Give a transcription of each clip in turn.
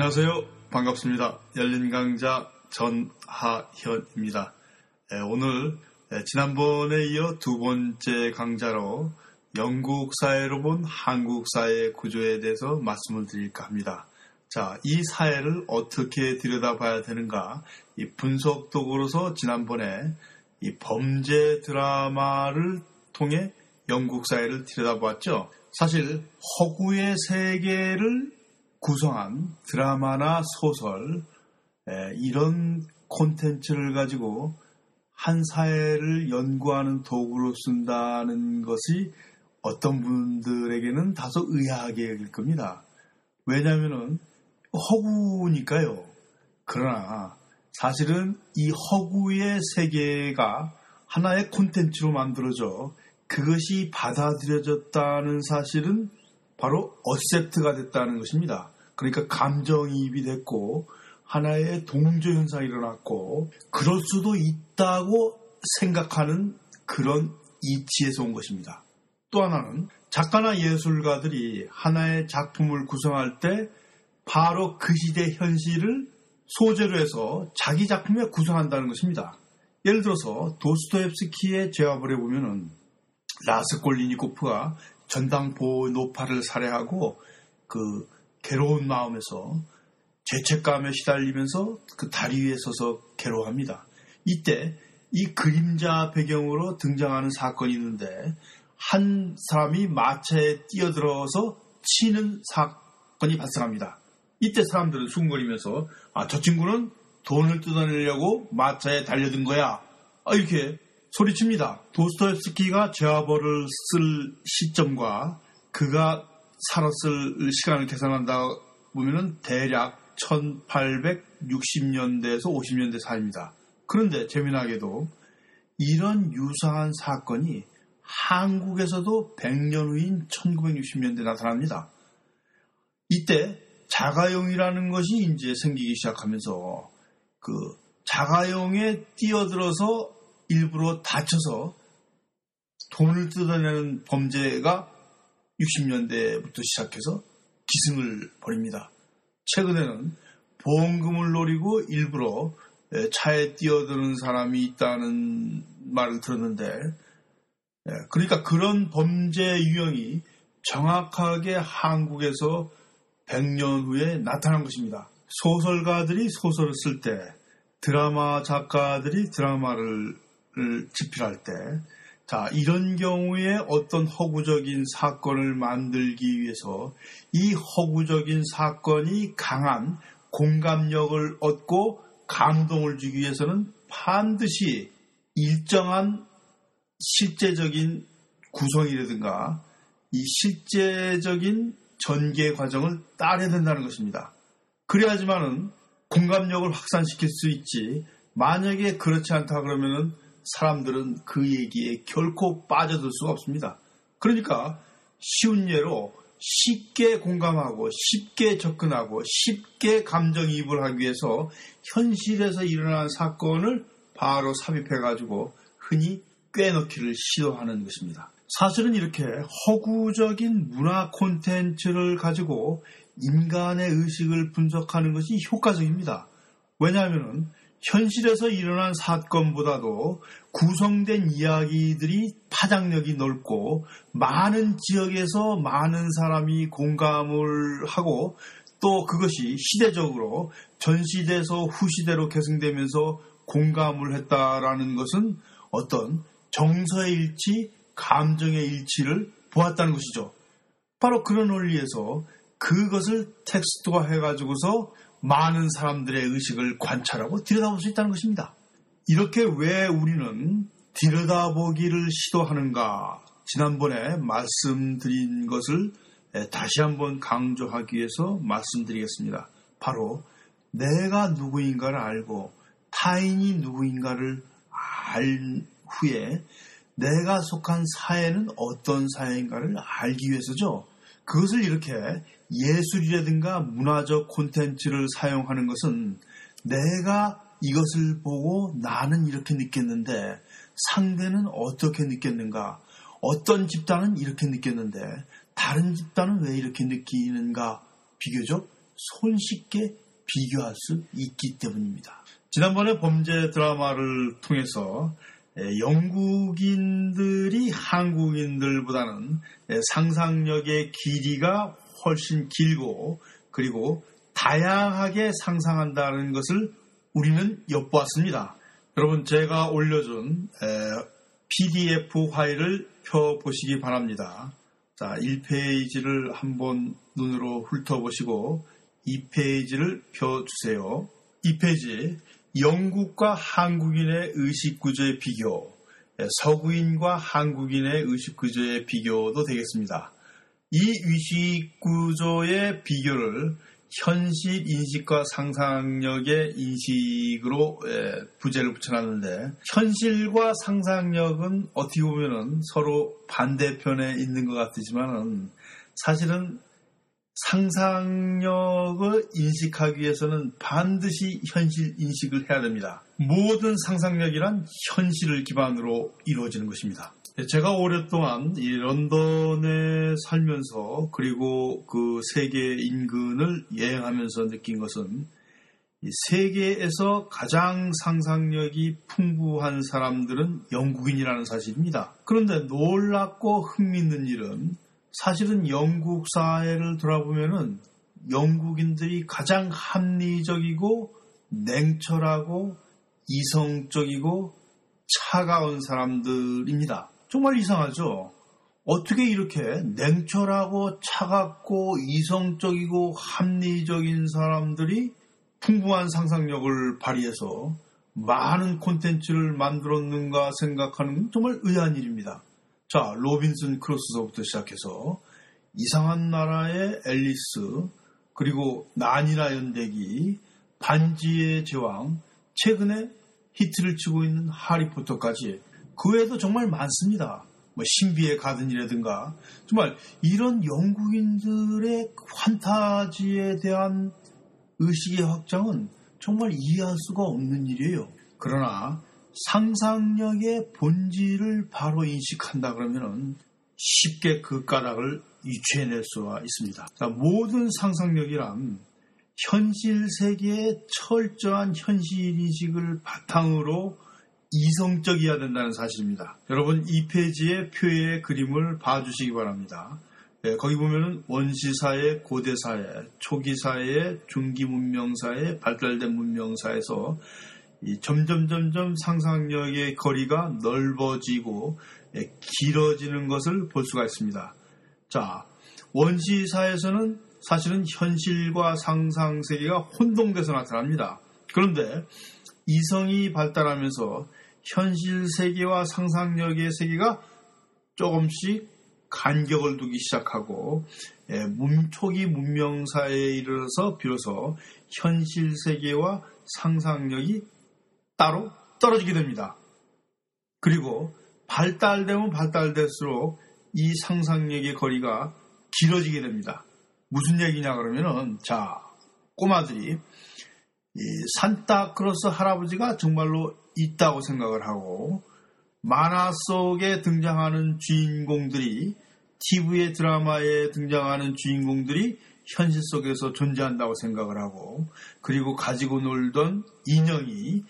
안녕하세요. 반갑습니다. 열린 강자 전하현입니다. 예, 오늘 예, 지난번에 이어 두 번째 강좌로 영국 사회로 본 한국 사회 구조에 대해서 말씀을 드릴까 합니다. 자, 이 사회를 어떻게 들여다봐야 되는가? 이 분석 도구로서 지난번에 이 범죄 드라마를 통해 영국 사회를 들여다보았죠. 사실 허구의 세계를 구성한 드라마나 소설 이런 콘텐츠를 가지고 한 사회를 연구하는 도구로 쓴다는 것이 어떤 분들에게는 다소 의아하게 여길 겁니다. 왜냐하면 허구니까요. 그러나 사실은 이 허구의 세계가 하나의 콘텐츠로 만들어져 그것이 받아들여졌다는 사실은 바로 어셉트가 됐다는 것입니다. 그러니까 감정이입이 됐고 하나의 동조 현상이 일어났고 그럴 수도 있다고 생각하는 그런 이치에서 온 것입니다. 또 하나는 작가나 예술가들이 하나의 작품을 구성할 때 바로 그 시대 현실을 소재로 해서 자기 작품에 구성한다는 것입니다. 예를 들어서 도스토옙스키의 제압을 해보면은 라스콜리니코프가 전당포 노파를 살해하고 그 괴로운 마음에서 죄책감에 시달리면서 그 다리 위에 서서 괴로워합니다. 이때 이 그림자 배경으로 등장하는 사건이 있는데 한 사람이 마차에 뛰어들어서 치는 사건이 발생합니다. 이때 사람들은 수군거리면서 아, 저 친구는 돈을 뜯어내려고 마차에 달려든 거야. 아, 이렇게 소리칩니다. 도스토옙스키가 제아벌을 쓸 시점과 그가 살았을 시간을 계산한다 보면은 대략 1860년대에서 50년대 사이입니다. 그런데 재미나게도 이런 유사한 사건이 한국에서도 100년 후인 1960년대 에 나타납니다. 이때 자가용이라는 것이 이제 생기기 시작하면서 그 자가용에 뛰어들어서 일부러 다쳐서 돈을 뜯어내는 범죄가 60년대부터 시작해서 기승을 벌입니다. 최근에는 보험금을 노리고 일부러 차에 뛰어드는 사람이 있다는 말을 들었는데, 그러니까 그런 범죄 유형이 정확하게 한국에서 100년 후에 나타난 것입니다. 소설가들이 소설을 쓸 때, 드라마 작가들이 드라마를 집필할 때, 자, 이런 경우에 어떤 허구적인 사건을 만들기 위해서 이 허구적인 사건이 강한 공감력을 얻고 감동을 주기 위해서는 반드시 일정한 실제적인 구성이라든가 이 실제적인 전개 과정을 따라야 된다는 것입니다. 그래야지만은 공감력을 확산시킬 수 있지. 만약에 그렇지 않다 그러면은 사람들은 그 얘기에 결코 빠져들 수가 없습니다. 그러니까 쉬운 예로 쉽게 공감하고 쉽게 접근하고 쉽게 감정이입을 하기 위해서 현실에서 일어난 사건을 바로 삽입해가지고 흔히 꿰넣기를 시도하는 것입니다. 사실은 이렇게 허구적인 문화 콘텐츠를 가지고 인간의 의식을 분석하는 것이 효과적입니다. 왜냐하면 현실에서 일어난 사건보다도 구성된 이야기들이 파장력이 넓고 많은 지역에서 많은 사람이 공감을 하고 또 그것이 시대적으로 전시대에서 후시대로 계승되면서 공감을 했다라는 것은 어떤 정서의 일치, 감정의 일치를 보았다는 것이죠. 바로 그런 원리에서 그것을 텍스트화 해가지고서 많은 사람들의 의식을 관찰하고 들여다볼 수 있다는 것입니다. 이렇게 왜 우리는 들여다보기를 시도하는가? 지난번에 말씀드린 것을 다시 한번 강조하기 위해서 말씀드리겠습니다. 바로 내가 누구인가를 알고 타인이 누구인가를 알 후에 내가 속한 사회는 어떤 사회인가를 알기 위해서죠. 그것을 이렇게 예술이라든가 문화적 콘텐츠를 사용하는 것은 내가 이것을 보고 나는 이렇게 느꼈는데 상대는 어떻게 느꼈는가? 어떤 집단은 이렇게 느꼈는데 다른 집단은 왜 이렇게 느끼는가? 비교적 손쉽게 비교할 수 있기 때문입니다. 지난번에 범죄 드라마를 통해서 영국인들이 한국인들보다는 상상력의 길이가 훨씬 길고 그리고 다양하게 상상한다는 것을 우리는 엿보았습니다. 여러분 제가 올려준 PDF 파일을 펴보시기 바랍니다. 자, 1페이지를 한번 눈으로 훑어보시고 2페이지를 펴주세요. 2페이지 영국과 한국인의 의식구조의 비교 서구인과 한국인의 의식구조의 비교도 되겠습니다. 이 의식 구조의 비교를 현실 인식과 상상력의 인식으로 부제를 붙여놨는데 현실과 상상력은 어떻게 보면 서로 반대편에 있는 것 같지만은 사실은 상상력을 인식하기 위해서는 반드시 현실 인식을 해야 됩니다. 모든 상상력이란 현실을 기반으로 이루어지는 것입니다. 제가 오랫동안 이 런던에 살면서 그리고 그 세계 인근을 여행하면서 느낀 것은 세계에서 가장 상상력이 풍부한 사람들은 영국인이라는 사실입니다. 그런데 놀랍고 흥미있는 일은 사실은 영국 사회를 돌아보면은 영국인들이 가장 합리적이고 냉철하고 이성적이고 차가운 사람들입니다. 정말 이상하죠? 어떻게 이렇게 냉철하고 차갑고 이성적이고 합리적인 사람들이 풍부한 상상력을 발휘해서 많은 콘텐츠를 만들었는가 생각하는 건 정말 의아한 일입니다. 자, 로빈슨 크루소서부터 시작해서 이상한 나라의 앨리스, 그리고 나니아 연대기, 반지의 제왕, 최근에 히트를 치고 있는 하리포터까지 그 외에도 정말 많습니다. 뭐 신비의 가든이라든가 정말 이런 영국인들의 환타지에 대한 의식의 확장은 정말 이해할 수가 없는 일이에요. 그러나 상상력의 본질을 바로 인식한다 그러면 쉽게 그 까닭을 유추해낼 수가 있습니다. 자, 모든 상상력이란 현실 세계의 철저한 현실 인식을 바탕으로 이성적이어야 된다는 사실입니다. 여러분 이 페이지의 표의 그림을 봐주시기 바랍니다. 예, 거기 보면은 원시사회, 고대사회, 초기사회, 중기문명사회, 발달된 문명사에서 점점 점점 상상력의 거리가 넓어지고 예, 길어지는 것을 볼 수가 있습니다. 자, 원시사에서는 사실은 현실과 상상 세계가 혼동돼서 나타납니다. 그런데 이성이 발달하면서 현실 세계와 상상력의 세계가 조금씩 간격을 두기 시작하고 예, 초기 문명사에 이르러서 비로소 현실 세계와 상상력이 따로 떨어지게 됩니다. 그리고 발달되면 발달될수록 이 상상력의 거리가 길어지게 됩니다. 무슨 얘기냐 그러면은 자 꼬마들이 산타크로스 할아버지가 정말로 있다고 생각을 하고 만화 속에 등장하는 주인공들이 TV의 드라마에 등장하는 주인공들이 현실 속에서 존재한다고 생각을 하고 그리고 가지고 놀던 인형이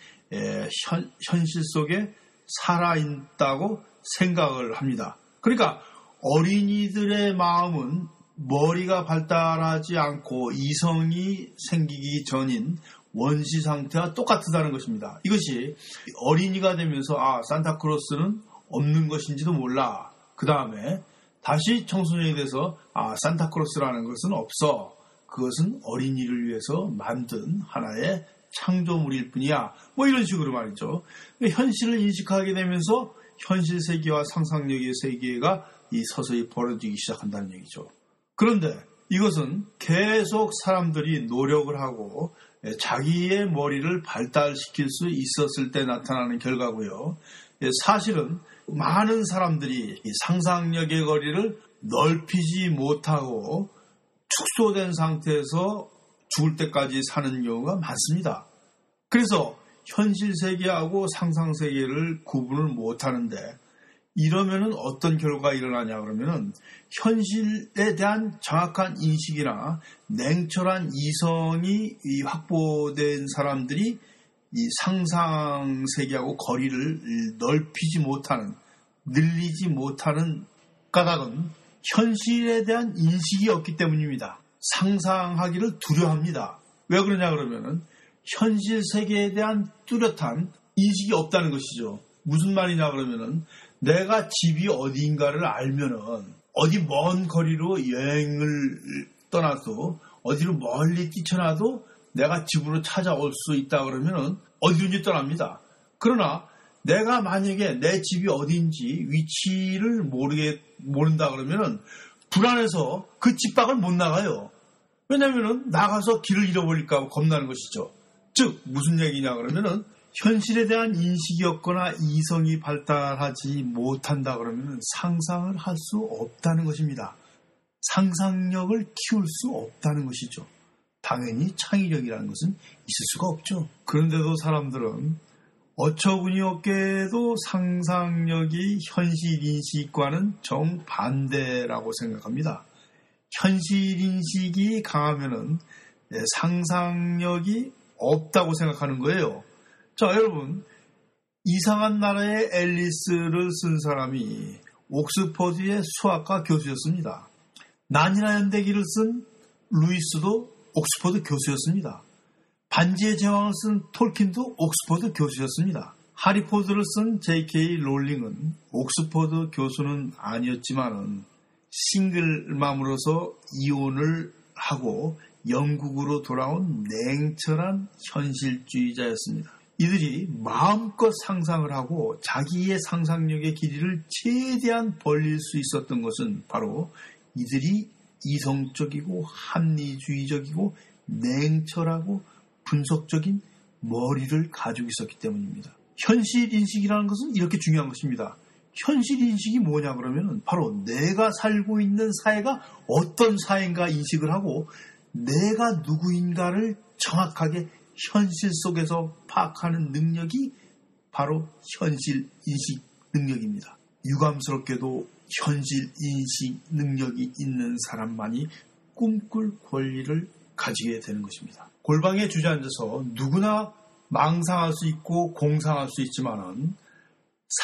현, 현실 속에 살아있다고 생각을 합니다. 그러니까 어린이들의 마음은 머리가 발달하지 않고 이성이 생기기 전인 원시 상태와 똑같다는 것입니다. 이것이 어린이가 되면서 아 산타크로스는 없는 것인지도 몰라. 그 다음에 다시 청소년이 돼서 아 산타크로스라는 것은 없어. 그것은 어린이를 위해서 만든 하나의 창조물일 뿐이야. 뭐 이런 식으로 말이죠. 현실을 인식하게 되면서 현실 세계와 상상력의 세계가 이 서서히 벌어지기 시작한다는 얘기죠. 그런데 이것은 계속 사람들이 노력을 하고 자기의 머리를 발달시킬 수 있었을 때 나타나는 결과고요. 사실은 많은 사람들이 상상력의 거리를 넓히지 못하고 축소된 상태에서 죽을 때까지 사는 경우가 많습니다. 그래서 현실 세계하고 상상 세계를 구분을 못 하는데 이러면은 어떤 결과가 일어나냐 그러면은 현실에 대한 정확한 인식이나 냉철한 이성이 확보된 사람들이 이 상상 세계하고 거리를 넓히지 못하는 늘리지 못하는 까닭은 현실에 대한 인식이 없기 때문입니다. 상상하기를 두려워합니다. 왜 그러냐 그러면은 현실 세계에 대한 뚜렷한 인식이 없다는 것이죠. 무슨 말이냐 그러면은 내가 집이 어디인가를 알면은 어디 먼 거리로 여행을 떠나서 어디로 멀리 뛰쳐나도 내가 집으로 찾아올 수 있다 그러면은 어디든지 떠납니다. 그러나 내가 만약에 내 집이 어디인지 위치를 모르게 모른다 그러면은 불안해서 그 집 밖을 못 나가요. 왜냐면은 나가서 길을 잃어버릴까 겁나는 것이죠. 즉 무슨 얘기냐 그러면은 현실에 대한 인식이 없거나 이성이 발달하지 못한다 그러면 상상을 할 수 없다는 것입니다. 상상력을 키울 수 없다는 것이죠. 당연히 창의력이라는 것은 있을 수가 없죠. 그런데도 사람들은 어처구니 없게도 상상력이 현실 인식과는 정반대라고 생각합니다. 현실 인식이 강하면은 상상력이 없다고 생각하는 거예요. 자, 여러분. 이상한 나라의 앨리스를 쓴 사람이 옥스퍼드의 수학과 교수였습니다. 난이나 연대기를 쓴 루이스도 옥스퍼드 교수였습니다. 반지의 제왕을 쓴 톨킨도 옥스퍼드 교수였습니다. 하리포드를 쓴 J.K. 롤링은 옥스퍼드 교수는 아니었지만은 싱글맘으로서 이혼을 하고 영국으로 돌아온 냉철한 현실주의자였습니다. 이들이 마음껏 상상을 하고 자기의 상상력의 길이를 최대한 벌릴 수 있었던 것은 바로 이들이 이성적이고 합리주의적이고 냉철하고 분석적인 머리를 가지고 있었기 때문입니다. 현실 인식이라는 것은 이렇게 중요한 것입니다. 현실 인식이 뭐냐 그러면 바로 내가 살고 있는 사회가 어떤 사회인가 인식을 하고 내가 누구인가를 정확하게 현실 속에서 파악하는 능력이 바로 현실 인식 능력입니다. 유감스럽게도 현실 인식 능력이 있는 사람만이 꿈꿀 권리를 가지게 되는 것입니다. 골방에 주저앉아서 누구나 망상할 수 있고 공상할 수 있지만은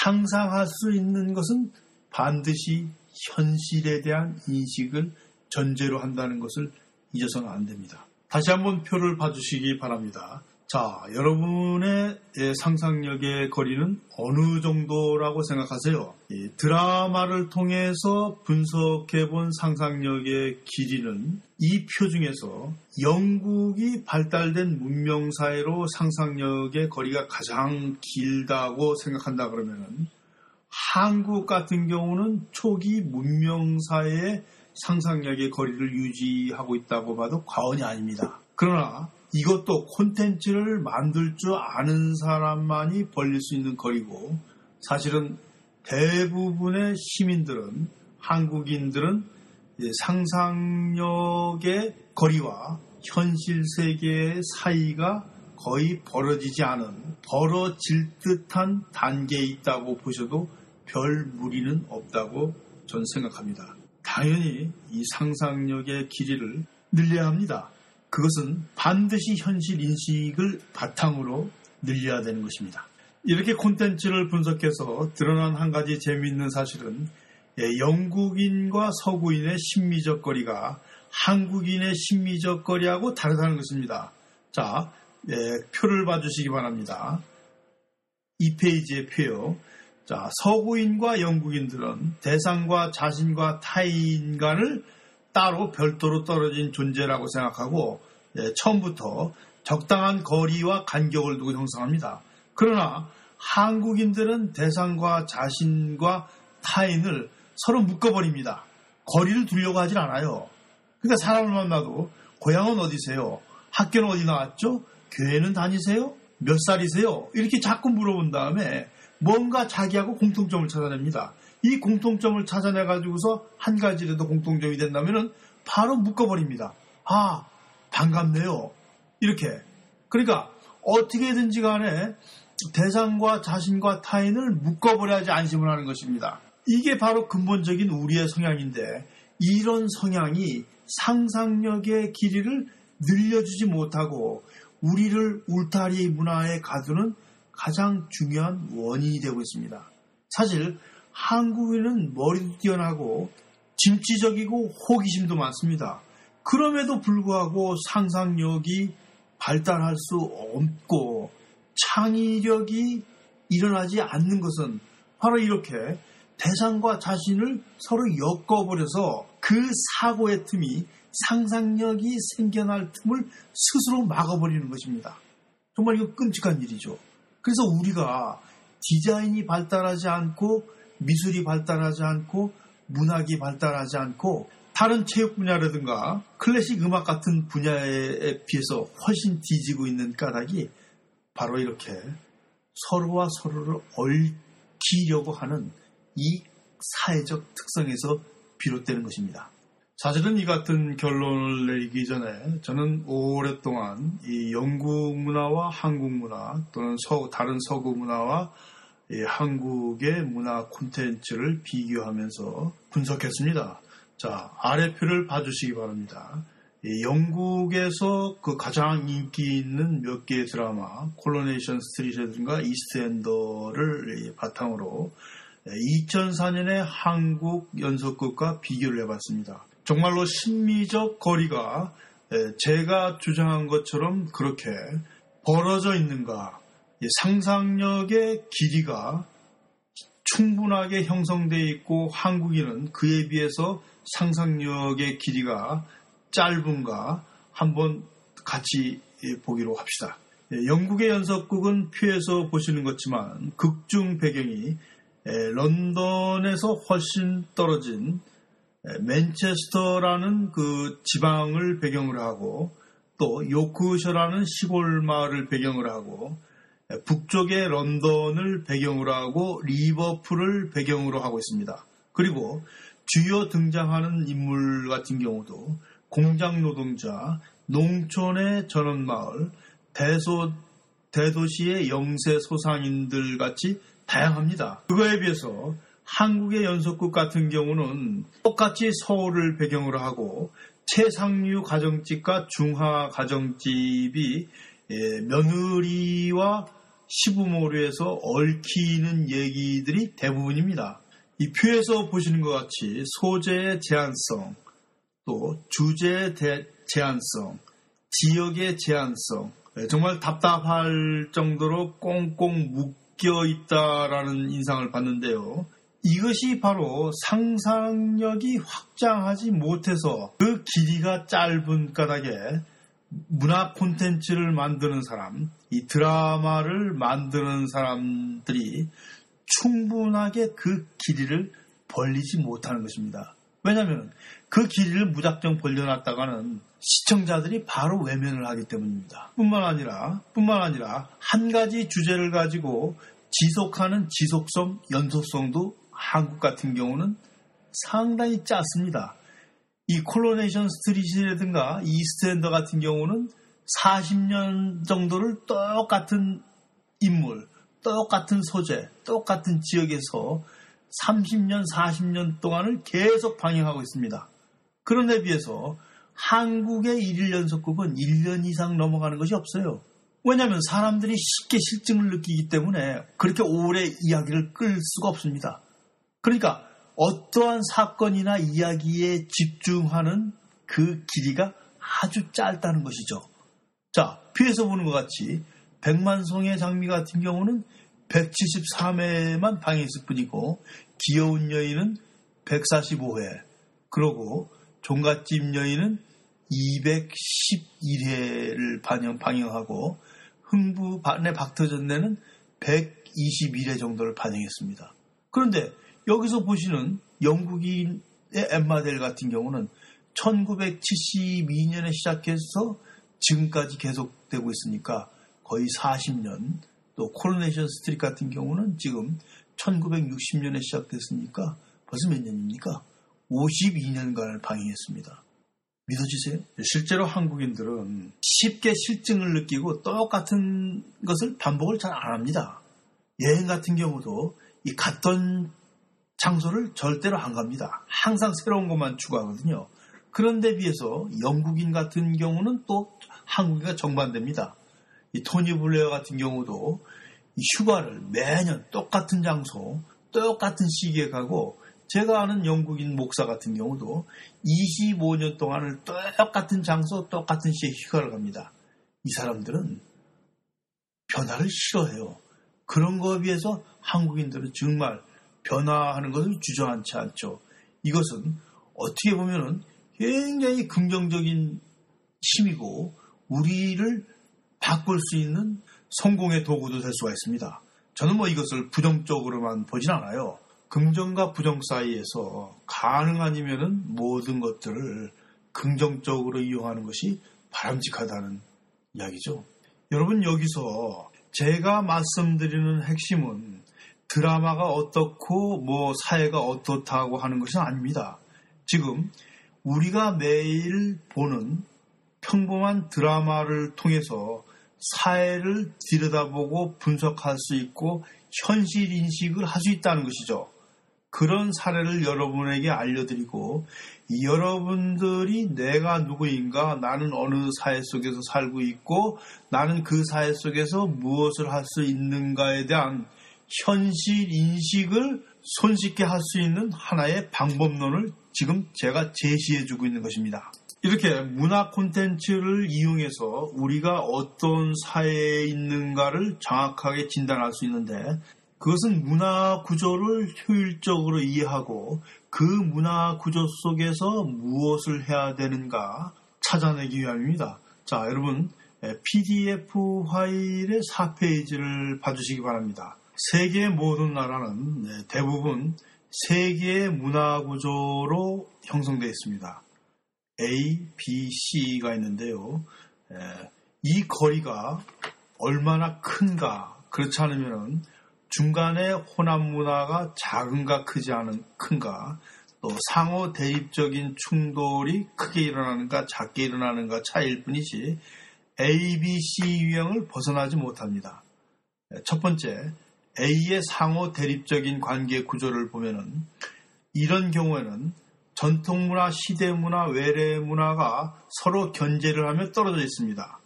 상상할 수 있는 것은 반드시 현실에 대한 인식을 전제로 한다는 것을 잊어서는 안 됩니다. 다시 한번 표를 봐주시기 바랍니다. 자, 여러분의 상상력의 거리는 어느 정도라고 생각하세요? 드라마를 통해서 분석해 본 상상력의 길이는 이 표 중에서 영국이 발달된 문명 사회로 상상력의 거리가 가장 길다고 생각한다 그러면 한국 같은 경우는 초기 문명 사회의 상상력의 거리를 유지하고 있다고 봐도 과언이 아닙니다. 그러나 이것도 콘텐츠를 만들 줄 아는 사람만이 벌릴 수 있는 거리고 사실은 대부분의 시민들은 한국인들은 상상력의 거리와 현실 세계의 사이가 거의 벌어지지 않은 벌어질 듯한 단계에 있다고 보셔도 별 무리는 없다고 전 생각합니다. 당연히 이 상상력의 길이를 늘려야 합니다. 그것은 반드시 현실 인식을 바탕으로 늘려야 되는 것입니다. 이렇게 콘텐츠를 분석해서 드러난 한 가지 재미있는 사실은 예, 영국인과 서구인의 심미적 거리가 한국인의 심미적 거리하고 다르다는 것입니다. 자, 예, 표를 봐주시기 바랍니다. 이 페이지의 표요. 자, 서구인과 영국인들은 대상과 자신과 타인 간을 따로 별도로 떨어진 존재라고 생각하고 예, 처음부터 적당한 거리와 간격을 두고 형성합니다. 그러나 한국인들은 대상과 자신과 타인을 서로 묶어버립니다. 거리를 두려고 하질 않아요. 그러니까 사람을 만나도 고향은 어디세요? 학교는 어디 나왔죠? 교회는 다니세요? 몇 살이세요? 이렇게 자꾸 물어본 다음에 뭔가 자기하고 공통점을 찾아냅니다. 이 공통점을 찾아내 가지고서 한 가지라도 공통점이 된다면 바로 묶어버립니다. 아, 반갑네요. 이렇게. 그러니까 어떻게든지 간에 대상과 자신과 타인을 묶어버려야지 안심을 하는 것입니다. 이게 바로 근본적인 우리의 성향인데 이런 성향이 상상력의 길이를 늘려주지 못하고 우리를 울타리 문화에 가두는 가장 중요한 원인이 되고 있습니다. 사실 한국인은 머리도 뛰어나고 진취적이고 호기심도 많습니다. 그럼에도 불구하고 상상력이 발달할 수 없고 창의력이 일어나지 않는 것은 바로 이렇게 대상과 자신을 서로 엮어버려서 그 사고의 틈이 상상력이 생겨날 틈을 스스로 막아버리는 것입니다. 정말 이거 끔찍한 일이죠. 그래서 우리가 디자인이 발달하지 않고 미술이 발달하지 않고 문학이 발달하지 않고 다른 체육 분야라든가 클래식 음악 같은 분야에 비해서 훨씬 뒤지고 있는 까닭이 바로 이렇게 서로와 서로를 얽히려고 하는 이 사회적 특성에서 비롯되는 것입니다. 사실은 이 같은 결론을 내리기 전에 저는 오랫동안 이 영국 문화와 한국 문화 또는 서, 다른 서구 문화와 한국의 문화 콘텐츠를 비교하면서 분석했습니다. 자, 아래 표를 봐주시기 바랍니다. 영국에서 그 가장 인기 있는 몇 개의 드라마, 콜로네이션 스트리트라든가 이스트엔더를 바탕으로 2004년에 한국 연속극과 비교를 해봤습니다. 정말로 심미적 거리가 제가 주장한 것처럼 그렇게 벌어져 있는가, 상상력의 길이가 충분하게 형성되어 있고 한국인은 그에 비해서 상상력의 길이가 짧은가 한번 같이 보기로 합시다. 영국의 연속극은 표에서 보시는 것지만 극중 배경이 런던에서 훨씬 떨어진 맨체스터라는 그 지방을 배경으로 하고 또 요크셔라는 시골 마을을 배경으로 하고 북쪽의 런던을 배경으로 하고 리버풀을 배경으로 하고 있습니다. 그리고 주요 등장하는 인물 같은 경우도 공장 노동자, 농촌의 전원마을, 대소, 대도시의 영세 소상인들 같이 다양합니다. 그거에 비해서 한국의 연속극 같은 경우는 똑같이 서울을 배경으로 하고 최상류 가정집과 중하 가정집이 예, 며느리와 시부모로에서 얽히는 얘기들이 대부분입니다. 이 표에서 보시는 것 같이 소재의 제한성, 또 주제의 제한성, 지역의 제한성, 예, 정말 답답할 정도로 꽁꽁 묶여 있다라는 인상을 받는데요. 이것이 바로 상상력이 확장하지 못해서 그 길이가 짧은 까닭에 문화 콘텐츠를 만드는 사람, 이 드라마를 만드는 사람들이 충분하게 그 길이를 벌리지 못하는 것입니다. 왜냐하면 그 길이를 무작정 벌려놨다가는 시청자들이 바로 외면을 하기 때문입니다. 뿐만 아니라, 뿐만 아니라 한 가지 주제를 가지고 지속하는 지속성, 연속성도 한국 같은 경우는 상당히 짧습니다. 이 콜로네이션 스트리트라든가 이스트엔더 같은 경우는 40년 정도를 똑같은 인물, 똑같은 소재, 똑같은 지역에서 30년, 40년 동안을 계속 방영하고 있습니다. 그런 데 비해서 한국의 일일 연속극은 1년 이상 넘어가는 것이 없어요. 왜냐하면 사람들이 쉽게 실증을 느끼기 때문에 그렇게 오래 이야기를 끌 수가 없습니다. 그러니까 어떠한 사건이나 이야기에 집중하는 그 길이가 아주 짧다는 것이죠. 자, 피해서 보는 것 같이 백만송의 장미 같은 경우는 173회만 방해했을 뿐이고 귀여운 여인은 145회 그러고 종갓집 여인은 211회를 방영, 방영하고 흥부 반의 박터전내는 121회 정도를 반영했습니다. 그런데 여기서 보시는 영국인의 엠마델 같은 경우는 1972년에 시작해서 지금까지 계속되고 있으니까 거의 40년 또 코로네이션 스트릿 같은 경우는 지금 1960년에 시작됐으니까 벌써 몇 년입니까? 52년간을 방영했습니다. 믿어지세요? 실제로 한국인들은 쉽게 실증을 느끼고 똑같은 것을 반복을 잘 안 합니다. 여행 같은 경우도 이 갔던 장소를 절대로 안 갑니다. 항상 새로운 것만 추구하거든요. 그런데 비해서 영국인 같은 경우는 또 한국과 정반대입니다. 이 토니 블레어 같은 경우도 휴가를 매년 똑같은 장소, 똑같은 시기에 가고 제가 아는 영국인 목사 같은 경우도 25년 동안을 똑같은 장소, 똑같은 시에 휴가를 갑니다. 이 사람들은 변화를 싫어해요. 그런 거에 비해서 한국인들은 정말 변화하는 것을 주저앉지 않죠. 이것은 어떻게 보면은 굉장히 긍정적인 힘이고 우리를 바꿀 수 있는 성공의 도구도 될 수가 있습니다. 저는 뭐 이것을 부정적으로만 보진 않아요. 긍정과 부정 사이에서 가능하니면은 모든 것들을 긍정적으로 이용하는 것이 바람직하다는 이야기죠. 여러분 여기서 제가 말씀드리는 핵심은 드라마가 어떻고 뭐 사회가 어떻다고 하는 것은 아닙니다. 지금 우리가 매일 보는 평범한 드라마를 통해서 사회를 들여다보고 분석할 수 있고 현실 인식을 할 수 있다는 것이죠. 그런 사례를 여러분에게 알려드리고 여러분들이 내가 누구인가 나는 어느 사회 속에서 살고 있고 나는 그 사회 속에서 무엇을 할 수 있는가에 대한 현실 인식을 손쉽게 할 수 있는 하나의 방법론을 지금 제가 제시해 주고 있는 것입니다. 이렇게 문화 콘텐츠를 이용해서 우리가 어떤 사회에 있는가를 정확하게 진단할 수 있는데 그것은 문화 구조를 효율적으로 이해하고 그 문화 구조 속에서 무엇을 해야 되는가 찾아내기 위함입니다. 자, 여러분, PDF 파일의 4페이지를 봐주시기 바랍니다. 세계 모든 나라는 네, 대부분 세 개의 문화 구조로 형성되어 있습니다. A, B, C가 있는데요. 이 거리가 얼마나 큰가 그렇지 않으면 중간에 혼합 문화가 작은가 크지 않은 큰가 또 상호 대립적인 충돌이 크게 일어나는가 작게 일어나는가 차이일 뿐이지 A, B, C 유형을 벗어나지 못합니다. 첫 번째 A의 상호 대립적인 관계 구조를 보면은 이런 경우에는 전통문화, 시대문화, 외래문화가 서로 견제를 하며 떨어져 있습니다.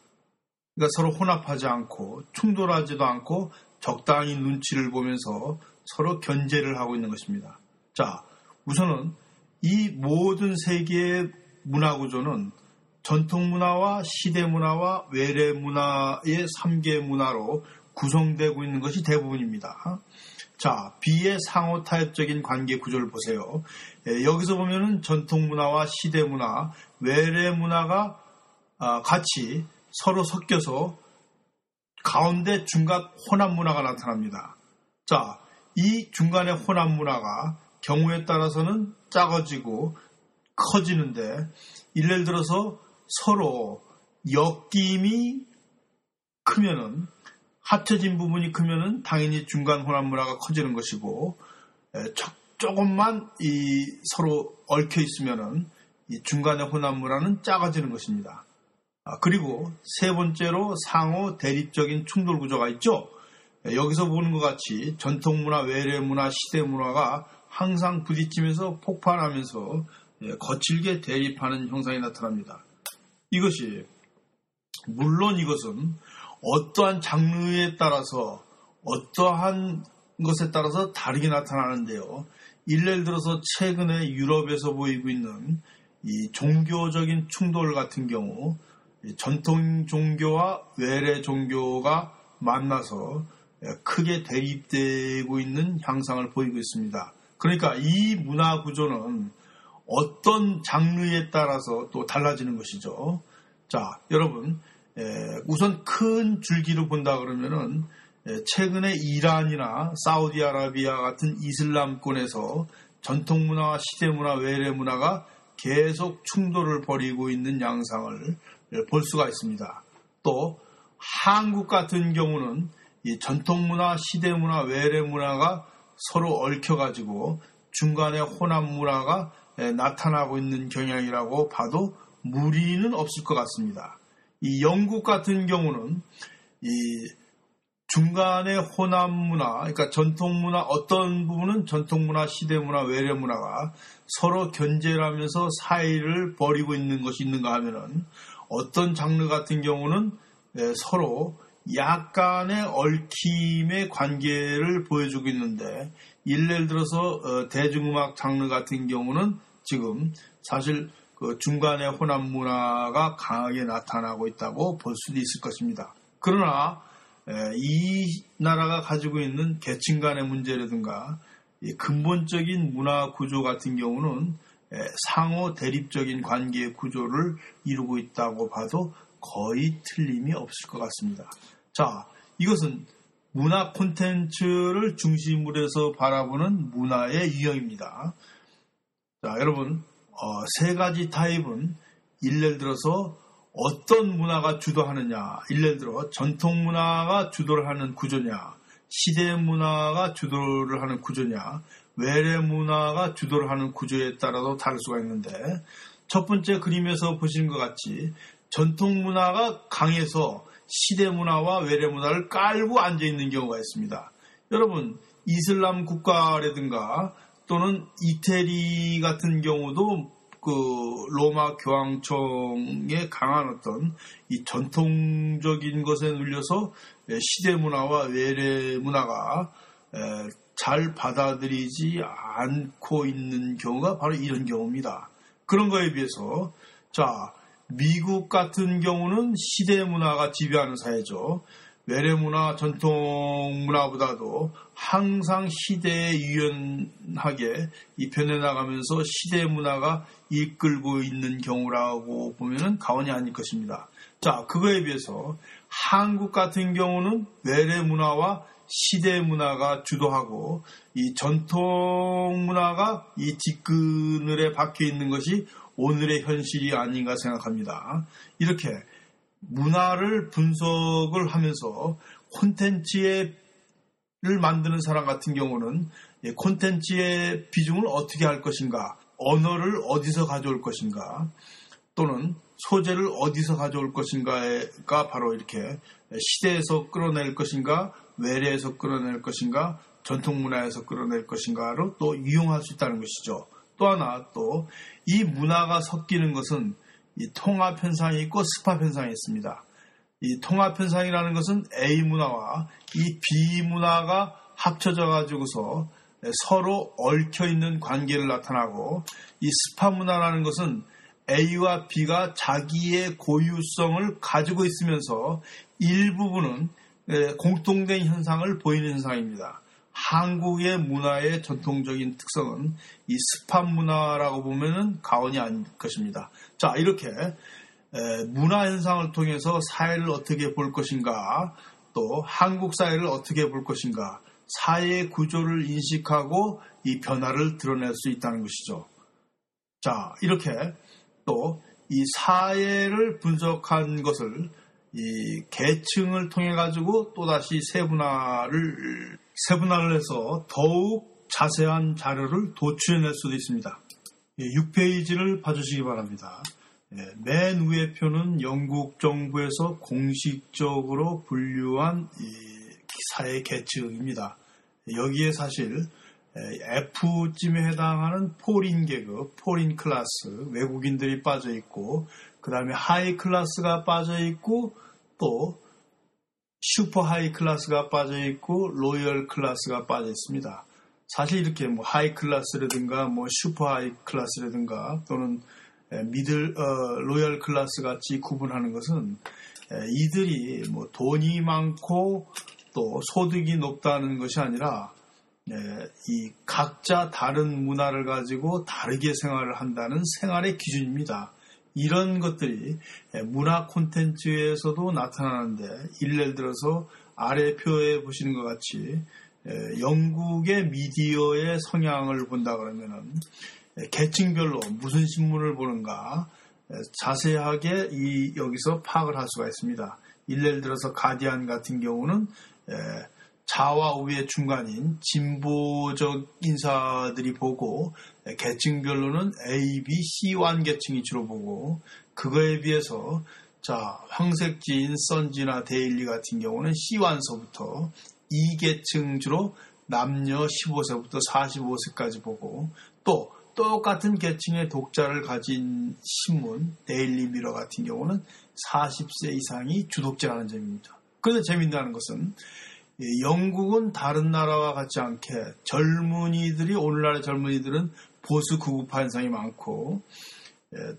그러니까 서로 혼합하지 않고 충돌하지도 않고 적당히 눈치를 보면서 서로 견제를 하고 있는 것입니다. 자, 우선은 이 모든 세계의 문화 구조는 전통 문화와 시대 문화와 외래 문화의 3개 문화로 구성되고 있는 것이 대부분입니다. 자, B의 상호 타협적인 관계 구조를 보세요. 예, 여기서 보면은 전통 문화와 시대 문화, 외래 문화가 아, 같이 서로 섞여서 가운데 중간 혼합 문화가 나타납니다. 자, 이 중간의 혼합 문화가 경우에 따라서는 작아지고 커지는데 예를 들어서 서로 엮임이 크면은 합쳐진 부분이 크면은 당연히 중간 혼합 문화가 커지는 것이고 조금만 이 서로 얽혀 있으면은 중간의 혼합 문화는 작아지는 것입니다. 아, 그리고 세 번째로 상호 대립적인 충돌 구조가 있죠. 예, 여기서 보는 것 같이 전통 문화, 외래 문화, 시대 문화가 항상 부딪히면서 폭발하면서 예, 거칠게 대립하는 형상이 나타납니다. 이것이 물론 이것은 어떠한 장르에 따라서 어떠한 것에 따라서 다르게 나타나는데요. 예를 들어서 최근에 유럽에서 보이고 있는 이 종교적인 충돌 같은 경우 전통 종교와 외래 종교가 만나서 크게 대립되고 있는 향상을 보이고 있습니다. 그러니까 이 문화 구조는 어떤 장르에 따라서 또 달라지는 것이죠. 자, 여러분, 우선 큰 줄기로 본다 그러면은 최근에 이란이나 사우디아라비아 같은 이슬람권에서 전통 문화와 시대 문화, 외래 문화가 계속 충돌을 벌이고 있는 양상을 예, 볼 수가 있습니다. 또 한국 같은 경우는 이 전통문화, 시대문화, 외래문화가 서로 얽혀가지고 중간에 혼합문화가 예, 나타나고 있는 경향이라고 봐도 무리는 없을 것 같습니다. 이 영국 같은 경우는 이 중간에 호남 문화, 그러니까 전통 문화, 어떤 부분은 전통 문화, 시대 문화, 외래 문화가 서로 견제를 하면서 사이를 벌이고 있는 것이 있는가 하면은 어떤 장르 같은 경우는 예, 서로 약간의 얽힘의 관계를 보여주고 있는데 예를 들어서 어, 대중음악 장르 같은 경우는 지금 사실 그 중간에 호남 문화가 강하게 나타나고 있다고 볼 수도 있을 것입니다. 그러나 이 나라가 가지고 있는 계층 간의 문제라든가 근본적인 문화 구조 같은 경우는 상호 대립적인 관계 구조를 이루고 있다고 봐도 거의 틀림이 없을 것 같습니다. 자, 이것은 문화 콘텐츠를 중심으로 해서 바라보는 문화의 유형입니다. 자, 여러분, 어, 세 가지 타입은 예를 들어서 어떤 문화가 주도하느냐, 예를 들어 전통 문화가 주도를 하는 구조냐, 시대 문화가 주도를 하는 구조냐, 외래 문화가 주도를 하는 구조에 따라서 다를 수가 있는데 첫 번째 그림에서 보시는 것 같이 전통 문화가 강해서 시대 문화와 외래 문화를 깔고 앉아 있는 경우가 있습니다. 여러분 이슬람 국가라든가 또는 이태리 같은 경우도 그 로마 교황청의 강한 어떤 이 전통적인 것에 눌려서 시대 문화와 외래 문화가 잘 받아들이지 않고 있는 경우가 바로 이런 경우입니다. 그런 거에 비해서 자 미국 같은 경우는 시대 문화가 지배하는 사회죠. 외래 문화, 전통 문화보다도 항상 시대에 유연하게 이 변해나가면서 시대 문화가 이끌고 있는 경우라고 보면은 가언이 아닐 것입니다. 자, 그거에 비해서 한국 같은 경우는 외래 문화와 시대 문화가 주도하고 이 전통 문화가 이 뒷그늘에 박혀 있는 것이 오늘의 현실이 아닌가 생각합니다. 이렇게 문화를 분석을 하면서 콘텐츠를 만드는 사람 같은 경우는 콘텐츠의 비중을 어떻게 할 것인가, 언어를 어디서 가져올 것인가, 또는 소재를 어디서 가져올 것인가가 바로 이렇게 시대에서 끌어낼 것인가, 외래에서 끌어낼 것인가, 전통 문화에서 끌어낼 것인가로 또 이용할 수 있다는 것이죠. 또 하나 또 이 문화가 섞이는 것은 이 통합 현상이 있고 습합 현상이 있습니다. 이 통합 현상이라는 것은 A 문화와 이 B 문화가 합쳐져 가지고서 서로 얽혀 있는 관계를 나타나고 이 습합 문화라는 것은 A와 B가 자기의 고유성을 가지고 있으면서 일부분은 공통된 현상을 보이는 현상입니다. 한국의 문화의 전통적인 특성은 이 습한 문화라고 보면은 가언이 아닐 것입니다. 자, 이렇게 문화 현상을 통해서 사회를 어떻게 볼 것인가, 또 한국 사회를 어떻게 볼 것인가, 사회 구조를 인식하고 이 변화를 드러낼 수 있다는 것이죠. 자, 이렇게 또 이 사회를 분석한 것을 이 계층을 통해 가지고 또다시 세분화를 세분화를 해서 더욱 자세한 자료를 도출해낼 수도 있습니다. 6페이지를 예, 봐주시기 바랍니다. 예, 맨 위의 표는 영국 정부에서 공식적으로 분류한 사회 계층입니다. 여기에 사실 F쯤에 해당하는 foreign 계급, foreign class, 외국인들이 빠져 있고, 그 다음에 high class가 빠져 있고, 또 super high class가 빠져 있고 royal class가 빠져 있습니다. 사실 이렇게 뭐 high class라든가 뭐 super high class라든가 또는 middle 어, royal class 같이 구분하는 것은 이들이 뭐 돈이 많고 또 소득이 높다는 것이 아니라 이 각자 다른 문화를 가지고 다르게 생활을 한다는 생활의 기준입니다. 이런 것들이 문화 콘텐츠에서도 나타나는데 예를 들어서 아래 표에 보시는 것 같이 영국의 미디어의 성향을 본다 그러면은 계층별로 무슨 신문을 보는가 자세하게 이 여기서 파악을 할 수가 있습니다. 예를 들어서 가디안 같은 경우는 좌와 우의 중간인 진보적 인사들이 보고 계층별로는 A, B, C1 계층이 주로 보고 그거에 비해서 자, 황색지인 선지나 데일리 같은 경우는 C완서부터 2계층 주로 남녀 15세부터 45세까지 보고 또 똑같은 계층의 독자를 가진 신문 데일리 미러 같은 경우는 40세 이상이 주독자라는 점입니다. 그런데 재미있는 것은 영국은 다른 나라와 같지 않게 젊은이들이 오늘날의 젊은이들은 보수 극우파 성향이 많고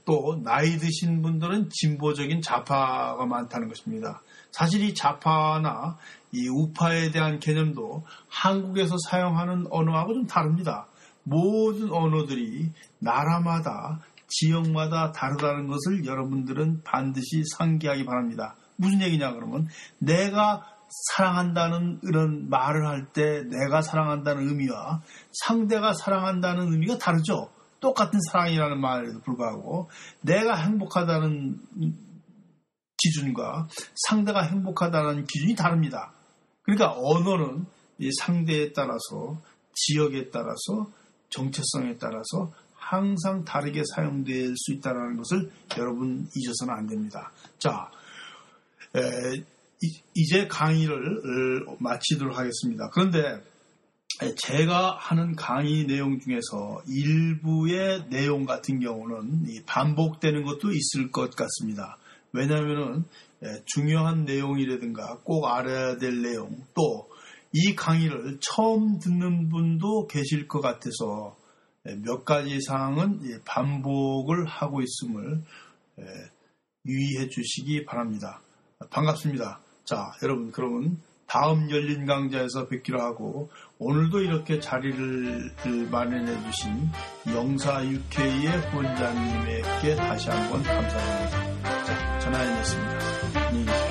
또 나이 드신 분들은 진보적인 좌파가 많다는 것입니다. 사실 이 좌파나 이 우파에 대한 개념도 한국에서 사용하는 언어하고 좀 다릅니다. 모든 언어들이 나라마다 지역마다 다르다는 것을 여러분들은 반드시 상기하기 바랍니다. 무슨 얘기냐 그러면 내가 사랑한다는 이런 말을 할 때 내가 사랑한다는 의미와 상대가 사랑한다는 의미가 다르죠. 똑같은 사랑이라는 말에도 불구하고 내가 행복하다는 기준과 상대가 행복하다는 기준이 다릅니다. 그러니까 언어는 상대에 따라서 지역에 따라서 정체성에 따라서 항상 다르게 사용될 수 있다는 것을 여러분 잊어서는 안 됩니다. 자, 에, 이제 강의를 마치도록 하겠습니다. 그런데 제가 하는 강의 내용 중에서 일부의 내용 같은 경우는 반복되는 것도 있을 것 같습니다. 왜냐하면 중요한 내용이라든가 꼭 알아야 될 내용 또 이 강의를 처음 듣는 분도 계실 것 같아서 몇 가지 사항은 반복을 하고 있음을 유의해 주시기 바랍니다. 반갑습니다. 자, 여러분, 그러면 다음 열린 강좌에서 뵙기로 하고 오늘도 이렇게 자리를 마련해 주신 영사 UK의 원장님에게 다시 한번 감사드립니다. 자, 전화해냈습니다. 안녕히 계십시오.